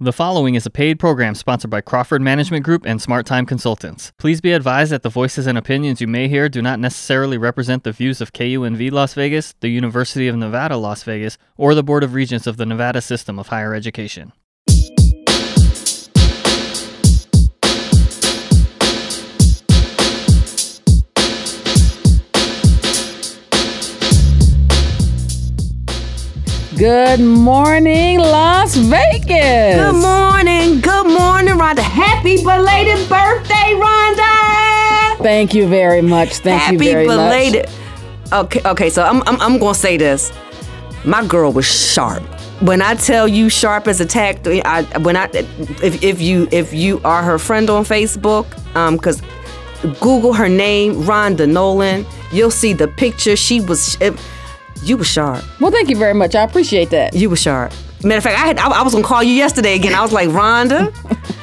The following is a paid program sponsored by Crawford Management Group and Smart Time Consultants. Please be advised that the voices and opinions you may hear do not necessarily represent the views of KUNV Las Vegas, the University of Nevada, Las Vegas, or the Board of Regents of the Nevada System of Higher Education. Good morning, Las Vegas. Good morning, good morning, Rhonda. Happy belated birthday, Rhonda. Thank you very much. Thank Happy you very belated. much. Happy belated. Okay, okay. So I'm, I'm, I'm gonna say this. My girl was sharp. When I tell you sharp as a tack, I when I if, if you if you are her friend on Facebook, um, cause Google her name, Rhonda Nolan, you'll see the picture. She was. It, you were sharp. Well, thank you very much. I appreciate that. You were sharp. Matter of fact, I had I, I was gonna call you yesterday again. I was like, Rhonda,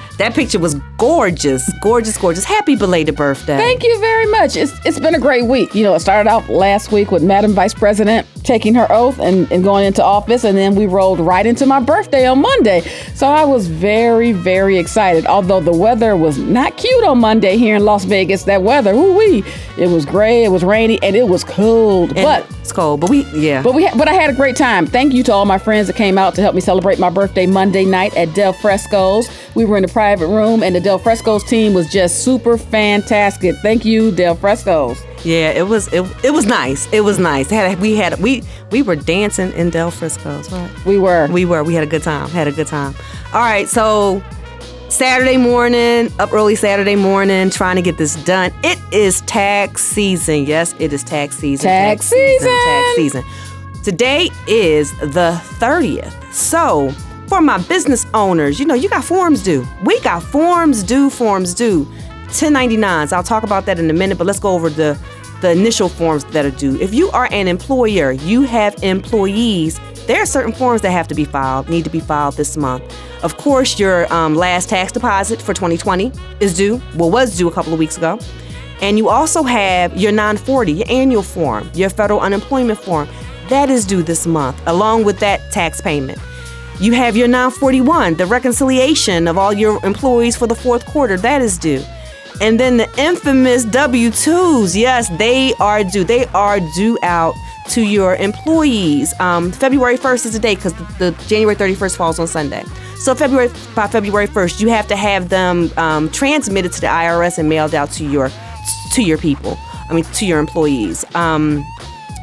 that picture was gorgeous, gorgeous, gorgeous. Happy belated birthday. Thank you very much. It's it's been a great week. You know, it started out last week with Madam Vice President taking her oath and, and going into office, and then we rolled right into my birthday on Monday. So I was very, very excited. Although the weather was not cute on Monday here in Las Vegas, that weather, ooh wee, it was gray, it was rainy, and it was cold. And but it's cold, but we yeah. But we, ha- but I had a great time. Thank you to all my friends that came out to help me celebrate my birthday Monday night at Del Frisco's. We were in the private room, and the Del Frisco's team was just super fantastic. Thank you, Del Frisco's. Yeah, it was it, it was nice. It was nice. Had we had we we were dancing in Del Frisco's. Right? We were. We were. We had a good time. Had a good time. All right, so Saturday morning, up early Saturday morning, trying to get this done. It is tax season. Yes, it is tax season. Tax season. Tax season. Today is the 30th. So, for my business owners, you know, you got forms due. We got forms due, forms due. 1099s. I'll talk about that in a minute, but let's go over the the initial forms that are due. If you are an employer, you have employees, there are certain forms that have to be filed, need to be filed this month. Of course, your um, last tax deposit for 2020 is due, well, was due a couple of weeks ago. And you also have your 940, your annual form, your federal unemployment form. That is due this month, along with that tax payment. You have your 941, the reconciliation of all your employees for the fourth quarter, that is due. And then the infamous W 2s, yes, they are due. They are due out to your employees. Um, February 1st is the day because the, the, January 31st falls on Sunday. So February by February 1st, you have to have them um, transmitted to the IRS and mailed out to your to your people. I mean, to your employees. Um,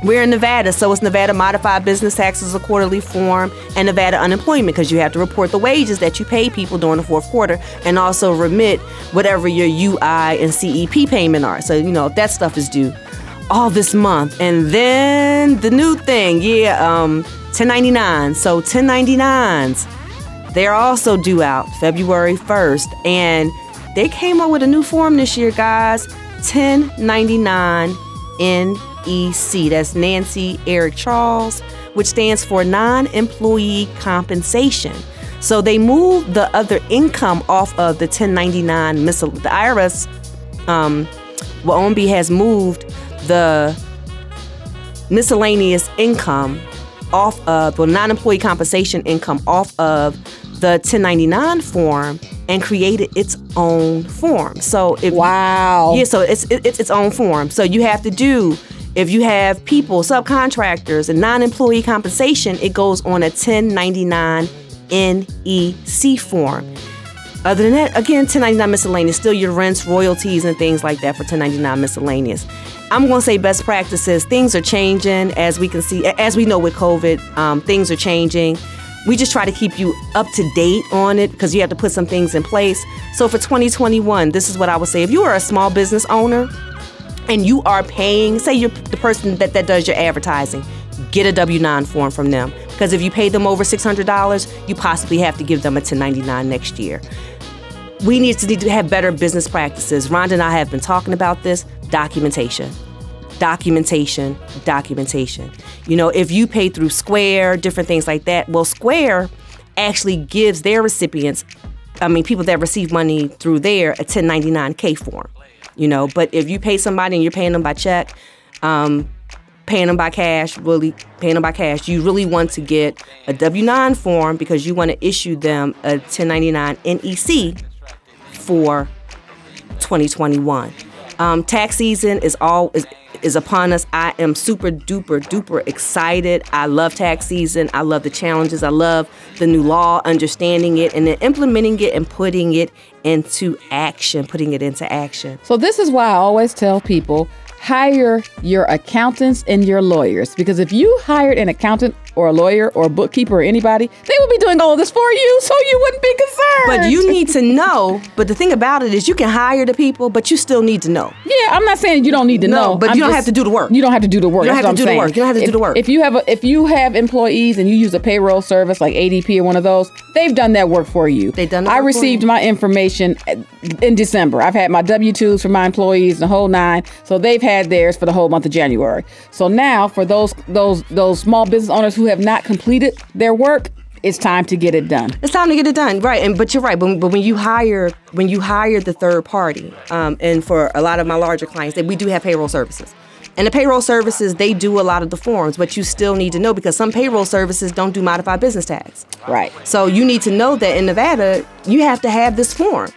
we're in Nevada, so it's Nevada Modified Business Taxes, a quarterly form, and Nevada Unemployment because you have to report the wages that you pay people during the fourth quarter and also remit whatever your UI and CEP payment are. So, you know, that stuff is due all this month. And then the new thing, yeah, um, 1099. So, 1099s, they're also due out February 1st. And they came up with a new form this year, guys 1099 in NEC. That's Nancy Eric Charles, which stands for non employee compensation. So they moved the other income off of the 1099 miscel. The IRS, um, WAOMB has moved the miscellaneous income off of, well, non employee compensation income off of the 1099 form and created its own form. So if wow, yeah, so it's it's its own form. So you have to do if you have people, subcontractors, and non-employee compensation, it goes on a 1099 NEC form. Other than that, again, 1099 miscellaneous, still your rents, royalties, and things like that for 1099 miscellaneous. I'm going to say best practices. Things are changing as we can see, as we know with COVID, um, things are changing. We just try to keep you up to date on it because you have to put some things in place. So for 2021, this is what I would say. If you are a small business owner, and you are paying, say you're the person that, that does your advertising, get a W 9 form from them. Because if you pay them over $600, you possibly have to give them a 1099 next year. We need to, need to have better business practices. Rhonda and I have been talking about this documentation. Documentation, documentation. You know, if you pay through Square, different things like that, well, Square actually gives their recipients, I mean, people that receive money through there, a 1099K form you know. But if you pay somebody and you're paying them by check, um, paying them by cash, really paying them by cash. You really want to get a W 9 form because you want to issue them a 1099 NEC for 2021. Um, tax season is all is, is upon us. I am super duper duper excited. I love tax season. I love the challenges. I love the new law, understanding it, and then implementing it and putting it into action. Putting it into action. So this is why I always tell people hire your accountants and your lawyers because if you hired an accountant or a lawyer or a bookkeeper or anybody, they would be doing all of this for you so you wouldn't be concerned. But you need to know. But the thing about it is, you can hire the people, but you still need to know. Yeah, I'm not saying you don't need to No, know. but I'm you don't just- have to do the work. You don't have to do the work. You don't have to do I'm the work. You don't have to do if, the work. If you have a, if you have employees and you use a payroll service like ADP or one of those, they've done that work for you. They've done the I work for received my information in December. I've had my W-2s for my employees, the whole nine. So they've had theirs for the whole month of January. So now for those those those small business owners who have not completed their work, it's time to get it done. It's time to get it done, right? And but you're right. But, but when you hire when you hire the third party, um, and for a lot of my larger clients, that we do have payroll services. And the payroll services, they do a lot of the forms, but you still need to know because some payroll services don't do modified business tax. Right. So you need to know that in Nevada, you have to have this form.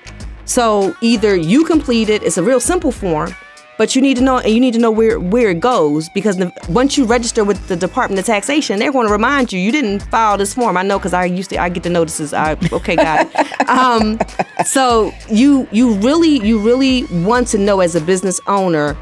So either you complete it, it's a real simple form, but you need to know and you need to know where where it goes because the, once you register with the Department of Taxation, they're going to remind you you didn't file this form. I know because I used to I get the notices. I okay, got it. Um, so you you really you really want to know as a business owner.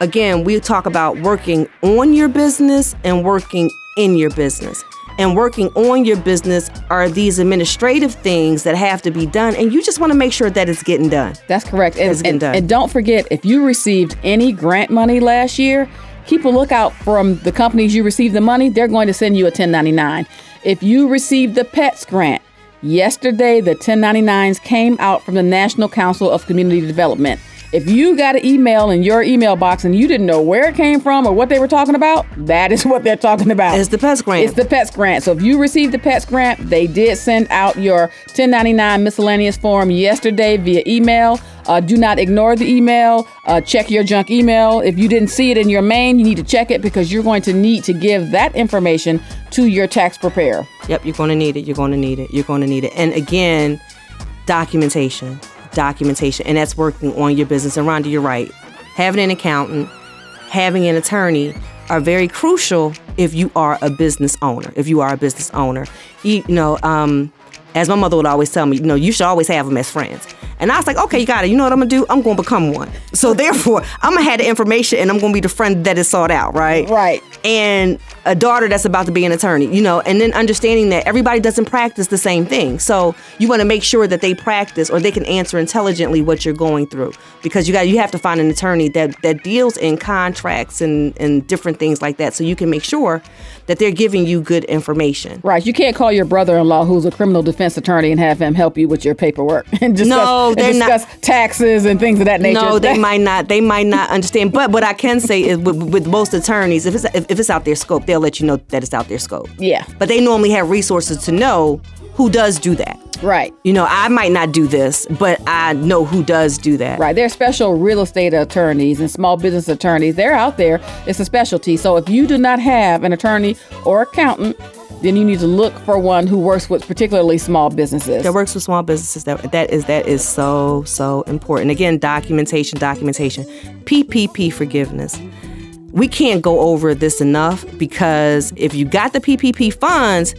Again, we talk about working on your business and working in your business and working on your business are these administrative things that have to be done and you just want to make sure that it's getting done That's correct. And, It's getting and, done. and don't forget, if you received any grant money last year, keep a lookout from the companies you received the money. They're going to send you a 1099. If you received the PETS grant, yesterday the 1099s came out from the National Council of Community Development. If you got an email in your email box and you didn't know where it came from or what they were talking about, that is what they're talking about. It's the PETS grant. It's the PETS grant. So if you received the PETS grant, they did send out your 1099 miscellaneous form yesterday via email. Uh, do not ignore the email. Uh, check your junk email. If you didn't see it in your main, you need to check it because you're going to need to give that information to your tax preparer. Yep, you're going to need it. You're going to need it. You're going to need it. And again, documentation, documentation, and that's working on your business. And Rhonda, you're right. Having an accountant, having an attorney are very crucial if you are a business owner. If you are a business owner, you, you know, um, as my mother would always tell me, you know, you should always have them as friends. And I was like, okay, you got it. You know what I'm gonna do? I'm gonna become one. So therefore, I'm gonna have the information, and I'm gonna be the friend that is sought out, right? Right. and a daughter that's about to be an attorney, you know, and then understanding that everybody doesn't practice the same thing. So you want to make sure that they practice or they can answer intelligently what you're going through because you got you have to find an attorney that that deals in contracts and and different things like that so you can make sure that they're giving you good information. Right. You can't call your brother-in-law who's a criminal defense attorney and have him help you with your paperwork and discuss, No, they're not- discuss taxes and things of that nature. No, they might not. They might not understand. But what I can say is, with, with most attorneys, if it's if, if it's out their scope, they'll let you know that it's out their scope. Yeah. But they normally have resources to know who does do that. Right. You know, I might not do this, but I know who does do that. Right. There's special real estate attorneys and small business attorneys. They're out there. It's a specialty. So if you do not have an attorney or accountant, then you need to look for one who works with particularly small businesses. That works with small businesses. That that is that is so so important. Again, documentation, documentation, PPP forgiveness. We can't go over this enough because if you got the PPP funds,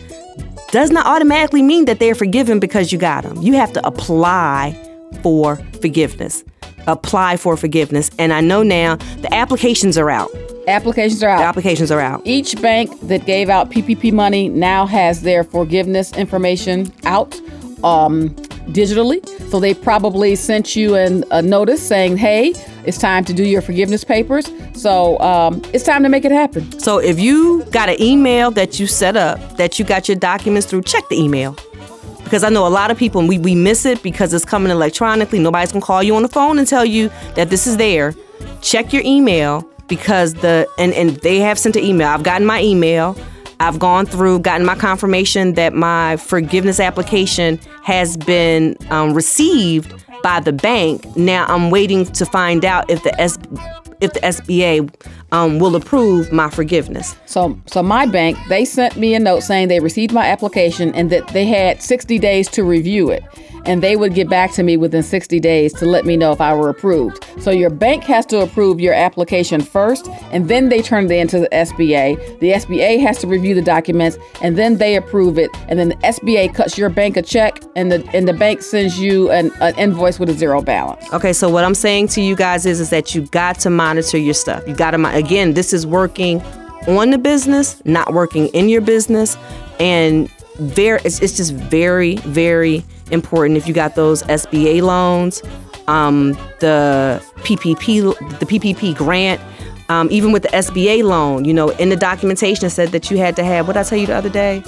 does not automatically mean that they're forgiven because you got them. You have to apply for forgiveness. Apply for forgiveness. And I know now the applications are out. Applications are The out. applications are out. Each bank that gave out PPP money now has their forgiveness information out um, digitally. So they probably sent you an, a notice saying, hey, it's time to do your forgiveness papers. So um, it's time to make it happen. So if you got an email that you set up, that you got your documents through, check the email. Because I know a lot of people, we, we miss it because it's coming electronically. Nobody's gonna call you on the phone and tell you that this is there. Check your email because the and, and they have sent an email. I've gotten my email. I've gone through, gotten my confirmation that my forgiveness application has been um, received by the bank. Now I'm waiting to find out if the S, if the SBA um, will approve my forgiveness. So, so my bank they sent me a note saying they received my application and that they had 60 days to review it, and they would get back to me within 60 days to let me know if I were approved. So your bank has to approve your application first, and then they turn it into the SBA. The SBA has to review the documents, and then they approve it, and then the SBA cuts your bank a check, and the and the bank sends you an, an invoice with a zero balance. Okay, so what I'm saying to you guys is, is that you got to monitor your stuff. You got to, mo- again, this is working on the business, not working in your business, and very, it's, it's just very, very important if you got those SBA loans, um, the PPP, the PPP grant. Um, even with the SBA loan, you know, in the documentation it said that you had to have. What did I tell you the other day?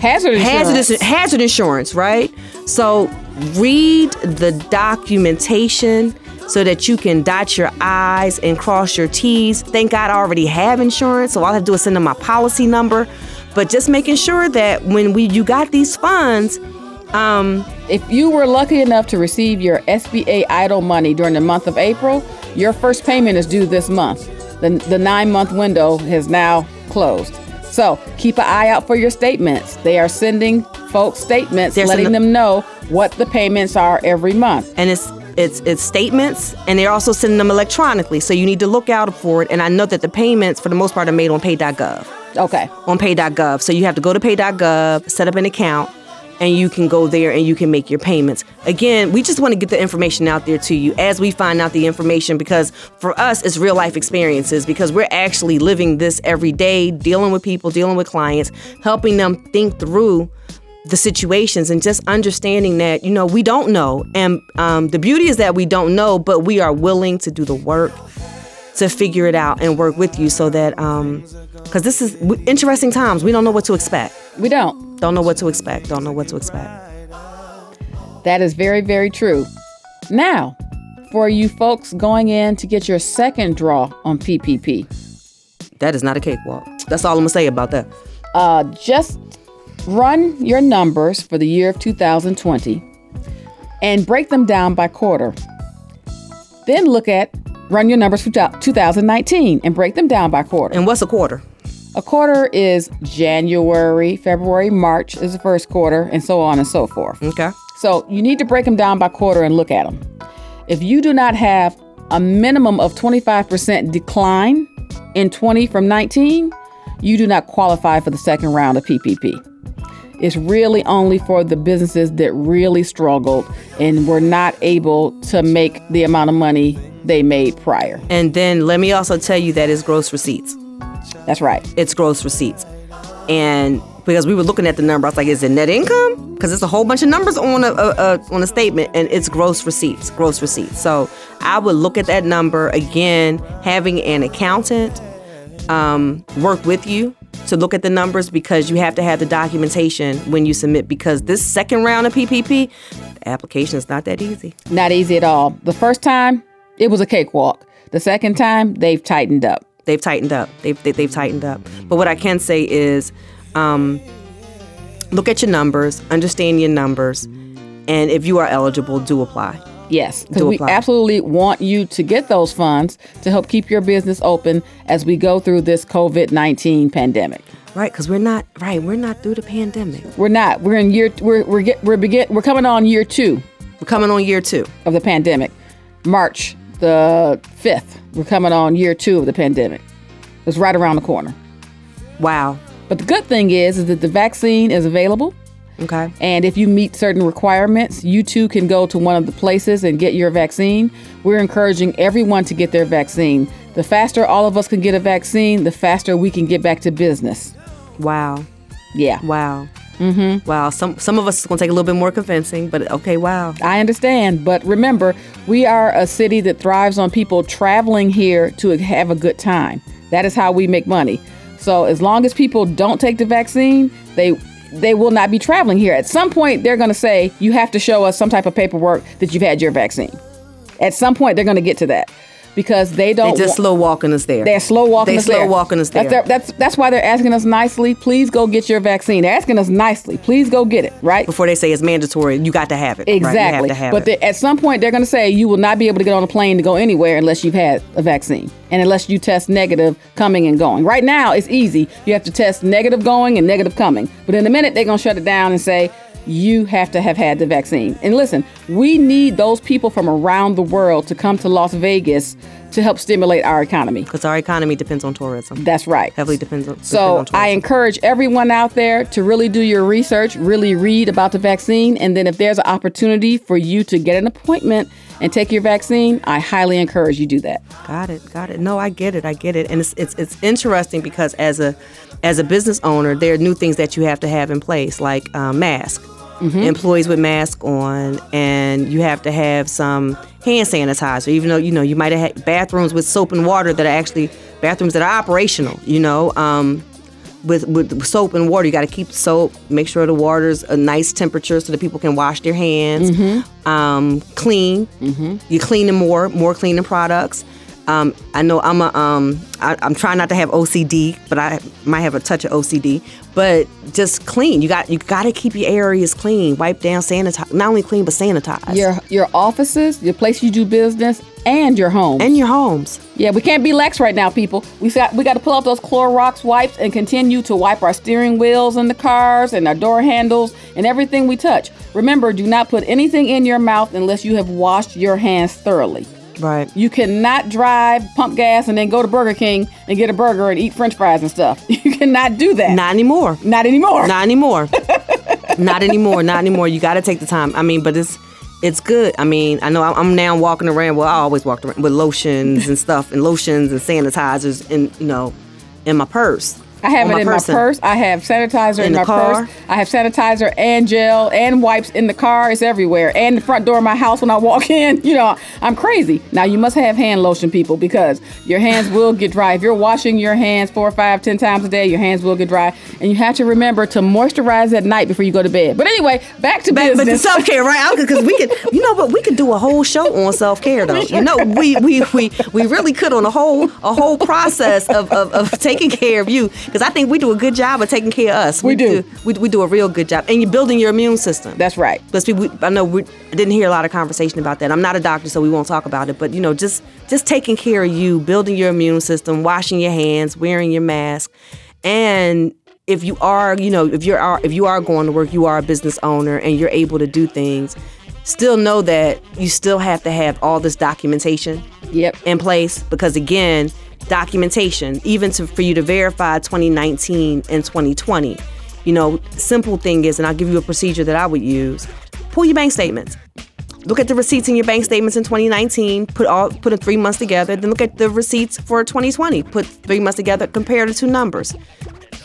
Hazard insurance. hazardous hazard insurance, right? So read the documentation so that you can dot your I's and cross your T's. Thank God I already have insurance, so all I have to do is send them my policy number. But just making sure that when we you got these funds, um, If you were lucky enough to receive your SBA EIDL money during the month of April, your first payment is due this month. The, the nine month window has now closed. So keep an eye out for your statements. They are sending folks statements, They're letting sending- them know what the payments are every month. and it's it's it's statements, and they're also sending them electronically. So you need to look out for it. And I know that the payments, for the most part, are made on Pay.gov. Okay. on pay.gov. So you have to go to pay.gov, set up an account, and you can go there and you can make your payments. Again, we just want to get the information out there to you as we find out the information because for us, it's real life experiences because we're actually living this every day, dealing with people, dealing with clients, helping them think through the situations and just understanding that you know we don't know. And um, the beauty is that we don't know but we are willing to do the work to figure it out and work with you so that um because this is w- interesting times. We don't know what to expect. We don't. don't know what to expect. Don't know what to expect. That is very, very true. Now, for you folks going in to get your second draw on PPP, that is not a cakewalk. That's all i'm gonna say about that. Uh, just run your numbers for the year of 2020 and break them down by quarter. Then look at run your numbers for 2019 and break them down by quarter. and what's a quarter A quarter is January, February, March is the first quarter, and so on and so forth. okay So you need to break them down by quarter and look at them. If you do not have a minimum of 25% decline in 20 from 19, you do not qualify for the second round of PPP. It's really only for the businesses that really struggled and were not able to make the amount of money they made prior. and then let me also tell you that it's gross receipts That's right. it's gross receipts and because we were looking at the number i was like is it net income because it's a whole bunch of numbers on a, a, a on a statement and it's gross receipts gross receipts so i would look at that number again having an accountant um, work with you to look at the numbers because you have to have the documentation when you submit because this second round of ppp the application is not that easy Not easy at all. The first time, it was a cakewalk. The second time, they've tightened up. they've tightened up. They've they, they've tightened up. But what I can say is, um, look at your numbers, understand your numbers, and if you are eligible, do apply. Yes, because we absolutely want you to get those funds to help keep your business open as we go through this COVID nineteen pandemic. Right? Because we're not right. We're not through the pandemic. We're not. We're in year. We're we're get, we're begin. We're coming on year two We're coming on year two. of the pandemic. March the fifth. We're coming on year two of the pandemic. It's right around the corner. Wow. But the good thing is, is that the vaccine is available. Okay. And if you meet certain requirements, you too can go to one of the places and get your vaccine. We're encouraging everyone to get their vaccine. The faster all of us can get a vaccine, the faster we can get back to business. Wow. Yeah, Wow. Mm-hmm. Wow. Some some of us is gonna take a little bit more convincing, but okay. Wow. I understand. But remember, we are a city that thrives on people traveling here to have a good time. That is how we make money. So as long as people don't take the vaccine, they they will not be traveling here. At some point, they're going to say you have to show us some type of paperwork that you've had your vaccine. At some point, they're going to get to that. Because they don't. They're just wa- slow walking us there. They're slow walking They us slow there. walking us That's, there. their- that's that's why they're asking us nicely. Please go get your vaccine. They're asking us nicely. Please go get it. Right. Before they say it's mandatory, you got to have it. right? You Exactly. have to have but it. at some point, they're going to say you will not be able to get on a plane to go anywhere unless you've had a vaccine and unless you test negative coming and going. Right now, it's easy. You have to test negative going and negative coming. But in a minute, they're going to shut it down and say, you have to have had the vaccine. And listen, we need those people from around the world to come to Las Vegas to help stimulate our economy. because our economy depends on tourism. That's right. Heavily depends on. So depends on I encourage everyone out there to really do your research, really read about the vaccine, and then if there's an opportunity for you to get an appointment and take your vaccine, I highly encourage you do that. Got it, got it. No, I get it, I get it, and it's it's it's interesting because as a as a business owner, there are new things that you have to have in place, like um, mask. Employees with mask on, and you have to have some hand sanitizer. Even though you know you might have had bathrooms with soap and water that are actually bathrooms that are operational. You know, um, with with soap and water, you got to keep soap. Make sure the water's a nice temperature so that people can wash their hands. Um, clean. Mm-hmm. You clean cleaning more, more cleaning products. Um, I know I'm a um, I, I'm trying not to have OCD, but I might have a touch of OCD. But just clean. You got you got to keep your areas clean. Wipe down, sanitize. Not only clean, but sanitize. Your your offices, your place you do business, and your home. and your homes. yeah, we can't be lax right now, people. We got we got to pull out those Clorox wipes and continue to wipe our steering wheels in the cars and our door handles and everything we touch. Remember, do not put anything in your mouth unless you have washed your hands thoroughly. Right. You cannot drive, pump gas, and then go to Burger King and get a burger and eat French fries and stuff. You cannot do that. Not anymore. Not anymore. Not anymore. not anymore. Not anymore. You got to take the time. I mean, but it's it's good. I mean, I know I'm I'm now walking around. Well, I always walked around with lotions and stuff, and lotions and sanitizers, and you know, in my purse. I have it in person. my purse. I have sanitizer in, In my car. purse. I have sanitizer and gel and wipes in the car. It's everywhere. And the front door of my house when I walk in. You know, I'm crazy. Now you must have hand lotion, people, because your hands will get dry. If you're washing your hands four, five, ten times a day, your hands will get dry. And you have to remember to moisturize at night before you go to bed. But anyway, back to But, but the self care, right? Because we could, you know, but we could do a whole show on self care, though. You know, we we we we really could on a whole a whole process of of, of taking care of you. Because I think we do a good job of taking care of us. We do. we, we do a real good job, and you're building your immune system. That's right. Because we, I know we didn't hear a lot of conversation about that. I'm not a doctor, so we won't talk about it. But you know, just just taking care of you, building your immune system, washing your hands, wearing your mask, and if you are, you know, if you're if you are going to work, you are a business owner, and you're able to do things. Still know that you still have to have all this documentation Yep. in place because again documentation even to, for you to verify 2019 and 2020 you know simple thing is and i'll give you a procedure that i would use pull your bank statements look at the receipts in your bank statements in 2019 put all put three months together then look at the receipts for 2020 put three months together compare the two numbers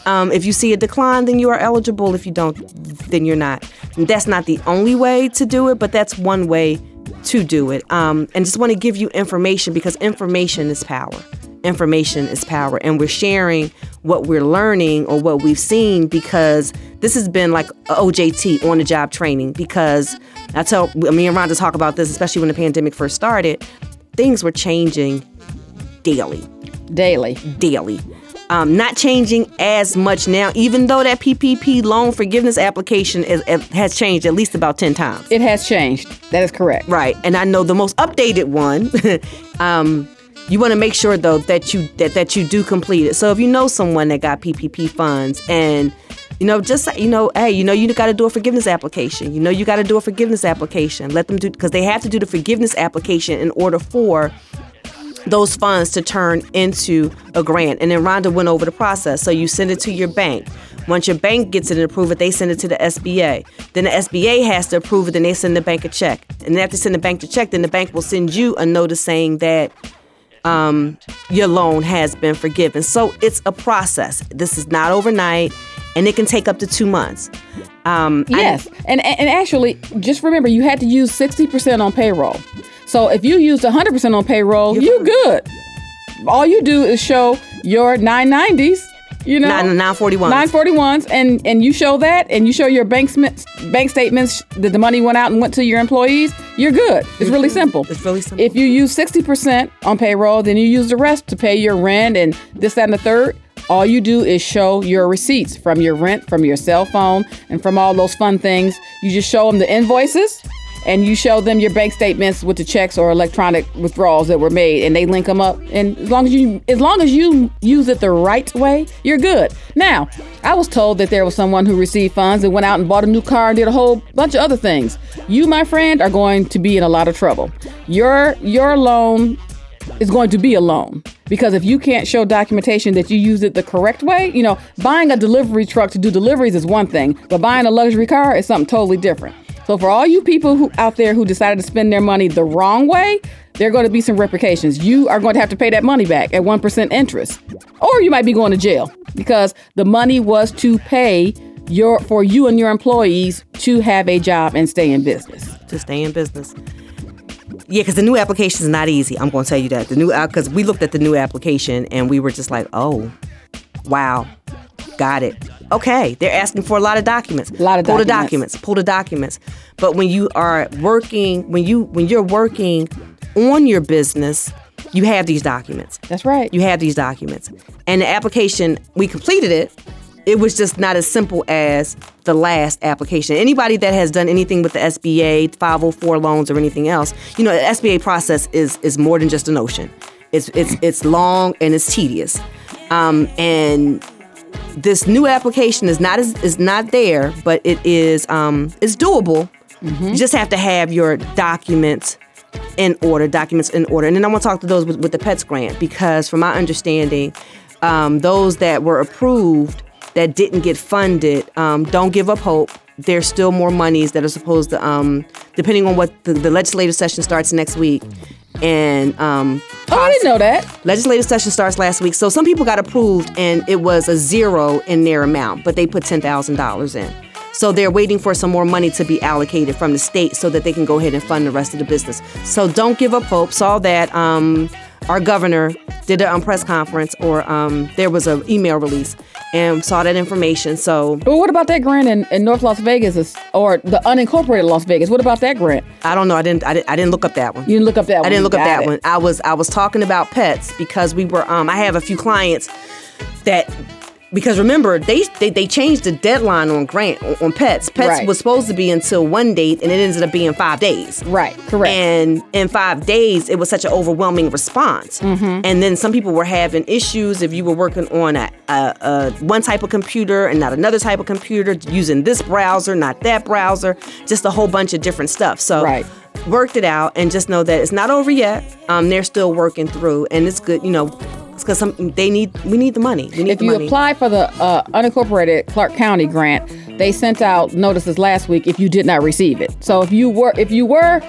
um, if you see a decline, then you are eligible. If you don't, then you're not. And that's not the only way to do it, but that's one way to do it. Um, and just want to give you information because information is power. Information is power. And we're sharing what we're learning or what we've seen because this has been like OJT on the job training. Because I tell me and Rhonda talk about this, especially when the pandemic first started, things were changing daily Daily. daily. Um, not changing as much now, even though that PPP loan forgiveness application is, has changed at least about 10 times. It has changed. That is correct. Right. And I know the most updated one, um, you want to make sure though that you that, that you do complete it. So if you know someone that got PPP funds and you know, just you know, hey, you know, you got to do a forgiveness application. You know, you got to do a forgiveness application. Let them do because they have to do the forgiveness application in order for those funds to turn into a grant. And then Rhonda went over the process. So you send it to your bank. Once your bank gets it and approve it, they send it to the SBA. Then the SBA has to approve it, then they send the bank a check. And after send the bank the check, then the bank will send you a notice saying that um, your loan has been forgiven. So it's a process. This is not overnight, and it can take up to two months. Um, I- Yes, and and actually, just remember you had to use sixty percent on payroll. So if you used hundred percent on payroll, you're good. All you do is show your nine nineties. You know, Nine- 941s. nine forty ones, and and you show that, and you show your bank bank statements that the money went out and went to your employees. you're good. It's really simple. It's really simple. If you use 60% on payroll, then you use the rest to pay your rent and this, that, and the third. All you do is show your receipts from your rent, from your cell phone, and from all those fun things. You just show them the invoices and you show them your bank statements with the checks or electronic withdrawals that were made and they link them up and as long as you as long as you use it the right way you're good. Now i was told that there was someone who received funds and went out and bought a new car and did a whole bunch of other things. You my friend are going to be in a lot of trouble. Your your loan is going to be a loan because if you can't show documentation that you use it the correct way, you know, buying a delivery truck to do deliveries is one thing, but buying a luxury car is something totally different. So for all you people who out there who decided to spend their money the wrong way, there are going to be some repercussions. You are going to have to pay that money back at 1% interest. Or you might be going to jail because the money was to pay your for you and your employees to have a job and stay in business. To stay in business. Yeah, because the new application is not easy. I'm going to tell you that. The new because we looked at the new application and we were just like, oh, wow, got it okay, they're asking for a lot of documents. A lot of documents. pull documents. the documents. Pull the documents. But when you are working, when you when you're working on your business, you have these documents. That's right. You have these documents, and the application we completed it. It was just not as simple as the last application. Anybody that has done anything with the SBA, 504 loans, or anything else, you know, the SBA process is is more than just a notion. It's it's it's long and it's tedious, um, and this new application is not as, is not there, but it is um, it's doable. Mm-hmm. You just have to have your documents in order, documents in order. And then I want to talk to those with, with the PETS grant because, from my understanding, um, those that were approved that didn't get funded, um, don't give up hope. There's still more monies that are supposed to, um, depending on what the, the legislative session starts next week, and um, oh, I didn't know that. Legislative session starts last week, so some people got approved, and it was a zero in their amount, but they put ten thousand dollars in. So they're waiting for some more money to be allocated from the state so that they can go ahead and fund the rest of the business. So don't give up hope. Saw that um, our governor did a um, press conference or um, there was an email release and saw that information. So, well, what about that grant in, in North Las Vegas or the unincorporated Las Vegas? What about that grant? I don't know. I didn't. I didn't, I didn't look up that one. You didn't look up that one. I didn't look Got up that it. one. I was I was talking about pets because we were. Um, I have a few clients that because remember they, they they changed the deadline on grant on pets. Pets Right. was supposed to be until one date and it ended up being five days. Right, correct. And in five days, it was such an overwhelming response. Mm-hmm. And then some people were having issues if you were working on a, a, a one type of computer and not another type of computer, using this browser, not that browser, just a whole bunch of different stuff. So Right. Worked it out and just know that it's not over yet. Um, they're still working through, and it's good. You know, because they need we need the money. We need if the you money. apply for the uh, unincorporated Clark County grant, they sent out notices last week if you did not receive it. So if you were if you were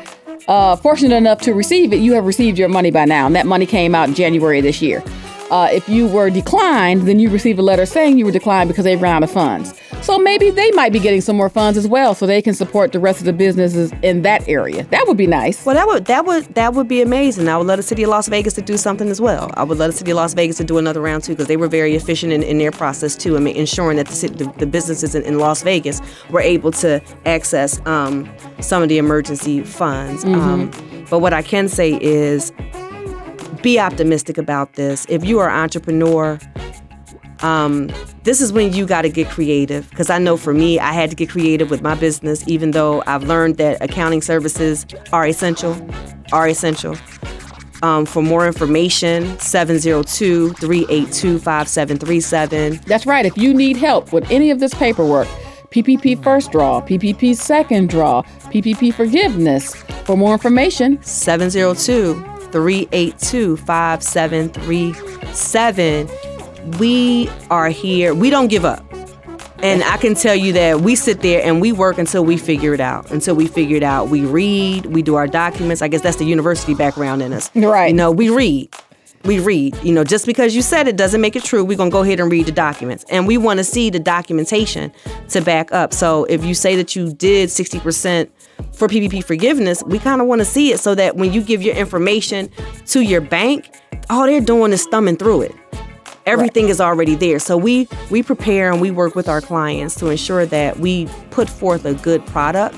uh, fortunate enough to receive it, you have received your money by now, and that money came out in January of this year. Uh, if you were declined, then you received a letter saying you were declined because they ran out of funds. So maybe they might be getting some more funds as well, so they can support the rest of the businesses in that area. That would be nice. Well, that would that would that would be amazing. I would love the city of Las Vegas to do something as well. I would love the city of Las Vegas to do another round too, because they were very efficient in, in their process too, I mean, ensuring that the, city, the, the businesses in, in Las Vegas were able to access um, some of the emergency funds. Um, but what I can say is, be optimistic about this. If you are an entrepreneur, um, this is when you got to get creative. Because I know for me, I had to get creative with my business, even though I've learned that accounting services are essential. Are essential. Um, for more information, 702 382 5737. That's right. If you need help with any of this paperwork, PPP first draw, PPP second draw, PPP forgiveness. For more information, 702 382 5737. We are here. We don't give up. And I can tell you that we sit there and we work until we figure it out. Until we figure it out. We read, we do our documents. I guess that's the university background in us. Right. You know, we read. We read. You know, just because you said it doesn't make it true. We're going to go ahead and read the documents. And we want to see the documentation to back up. So if you say that you did 60% for PPP forgiveness, we kind of want to see it so that when you give your information to your bank, all they're doing is thumbing through it. Everything is already there. So we we prepare and we work with our clients to ensure that we put forth a good product,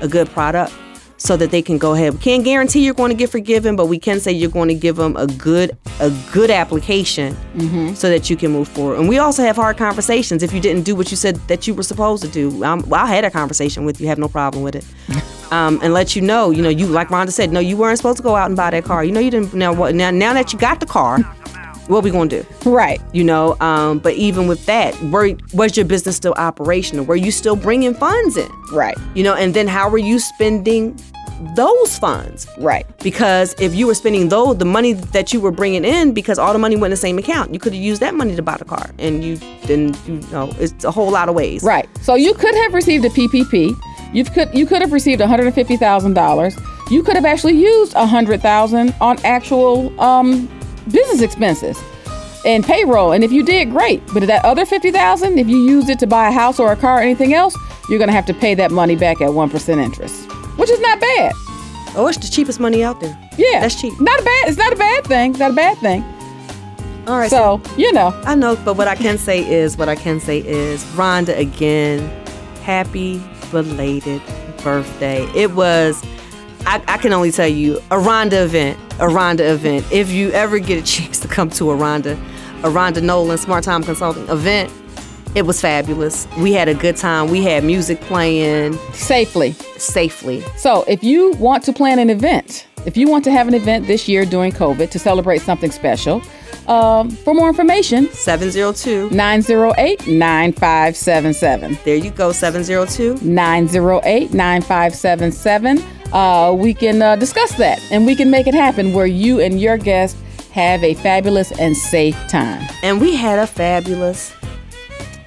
a good product so that they can go ahead. We can't guarantee you're going to get forgiven, but we can say you're going to give them a good a good application so that you can move forward. And we also have hard conversations if you didn't do what you said that you were supposed to do. Um, well, I had a conversation with you, have no problem with it. Um, and let you know, you know, you like Rhonda said, no, you weren't supposed to go out and buy that car. You know, you didn't. Now, now that you got the car, what we gonna do? Right. you know um, but even with that were, was your business still operational were you still bringing funds in Right. you know and then how were you spending those funds Right. because if you were spending those the money that you were bringing in because all the money went in the same account you could have used that money to buy the car and you didn't you know it's a whole lot of ways Right. So you could have received a PPP. You could you could have received one hundred and fifty thousand dollars. You could have actually used a hundred thousand on actual um, business expenses and payroll. And if you did, great. But that other fifty thousand, if you used it to buy a house or a car or anything else, you're gonna have to pay that money back at one percent interest, which is not bad. oh it's the cheapest money out there Yeah, That's cheap. Not a bad. It's not a bad thing. It's not a bad thing. all right So you know, I know, but what I can say is, what I can say is, Rhonda again, happy belated birthday. It was, I, I can only tell you, a Rhonda event, a Rhonda event. If you ever get a chance to come to a Rhonda, a Rhonda Nolan Smart Time Consulting event, it was fabulous. We had a good time. We had music playing safely. safely. So, if you want to plan an event, if you want to have an event this year during COVID to celebrate something special, um, for more information, 702, 908 9577. there you go, 702. 908 9577. Uh, We can uh, discuss that and we can make it happen where you and your guest have a fabulous and safe time. And we had a fabulous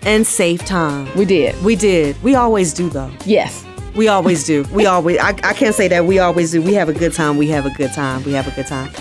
and safe time. We did. We did. We always do, though. Yes. We always do. We always. I, I can't say that we always do. We have a good time. We have a good time. We have a good time.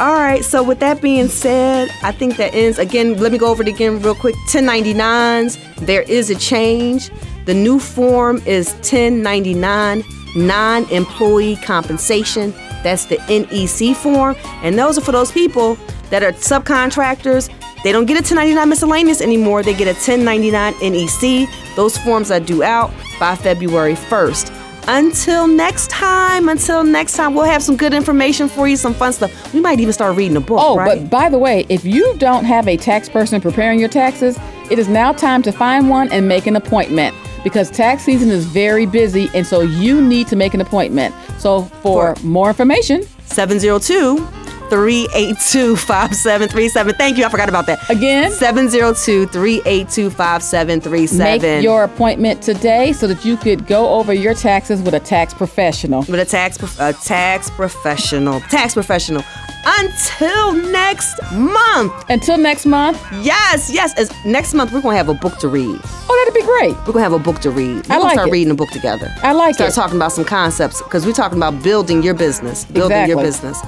All right. So with that being said, I think that ends. Again, let me go over it again real quick. 1099s. There is a change. The new form is 1099 non-employee compensation. That's the NEC form, and those are for those people that are subcontractors. They don't get a 1099 miscellaneous anymore. They get a 1099 NEC. Those forms are due out by February 1st. Until next time, until next time, we'll have some good information for you, some fun stuff. We might even start reading a book, Oh, right? but by the way, if you don't have a tax person preparing your taxes, it is now time to find one and make an appointment because tax season is very busy and so you need to make an appointment. So for For- more information, 702 382 5737. Thank you. I forgot about that. Again? 702 382 5737. make your appointment today so that you could go over your taxes with a tax professional. with a tax a tax professional. Tax professional. Until next month. Until next month, Yes, yes. As next month we're gonna have a book to read. oh, that'd be great. We're gonna have a book to read. We're I gonna like start it. reading a book together. I like start it. talking about some concepts because we're talking about building your business. Building your business.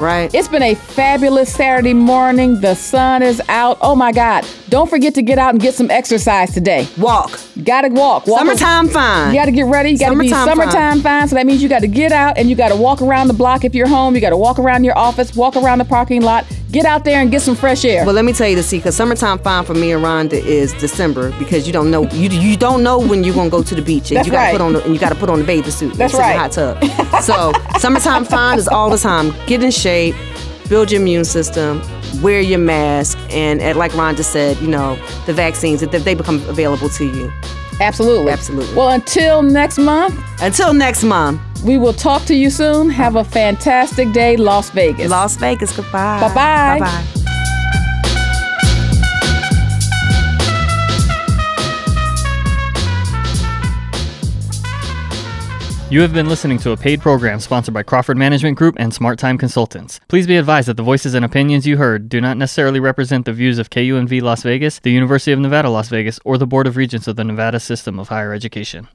Right? It's been a fabulous Saturday morning. The sun is out. Oh my God. Don't forget to get out and get some exercise today. Walk. Gotta walk. walk Summertime fine. You got to get ready. You got to be Summertime summertime fine. So that means you got to get out and you got to walk around the block if you're home. You got to walk around your office, walk around the parking lot, get out there and get some fresh air. Well, let me tell you the secret. Cause summertime fine for me and Rhonda is December because you don't know you you don't know when you're gonna go to the beach and That's you gotta right. put on the, and you gotta put on the bathing suit. That's sit in the right. hot tub. so summertime fine is all the time. Get in shape, build your immune system, wear your mask, and, and like Rhonda said, you know the vaccines if they become available to you. Absolutely. Absolutely. Well, until next month, Until next month, we will talk to you soon. Have a fantastic day, Las Vegas. Las Vegas. Goodbye. Bye-bye. Bye bye. You have been listening to a paid program sponsored by Crawford Management Group and Smart Time Consultants. Please be advised that the voices and opinions you heard do not necessarily represent the views of KUNV Las Vegas, the University of Nevada, Las Vegas, or the Board of Regents of the Nevada System of Higher Education.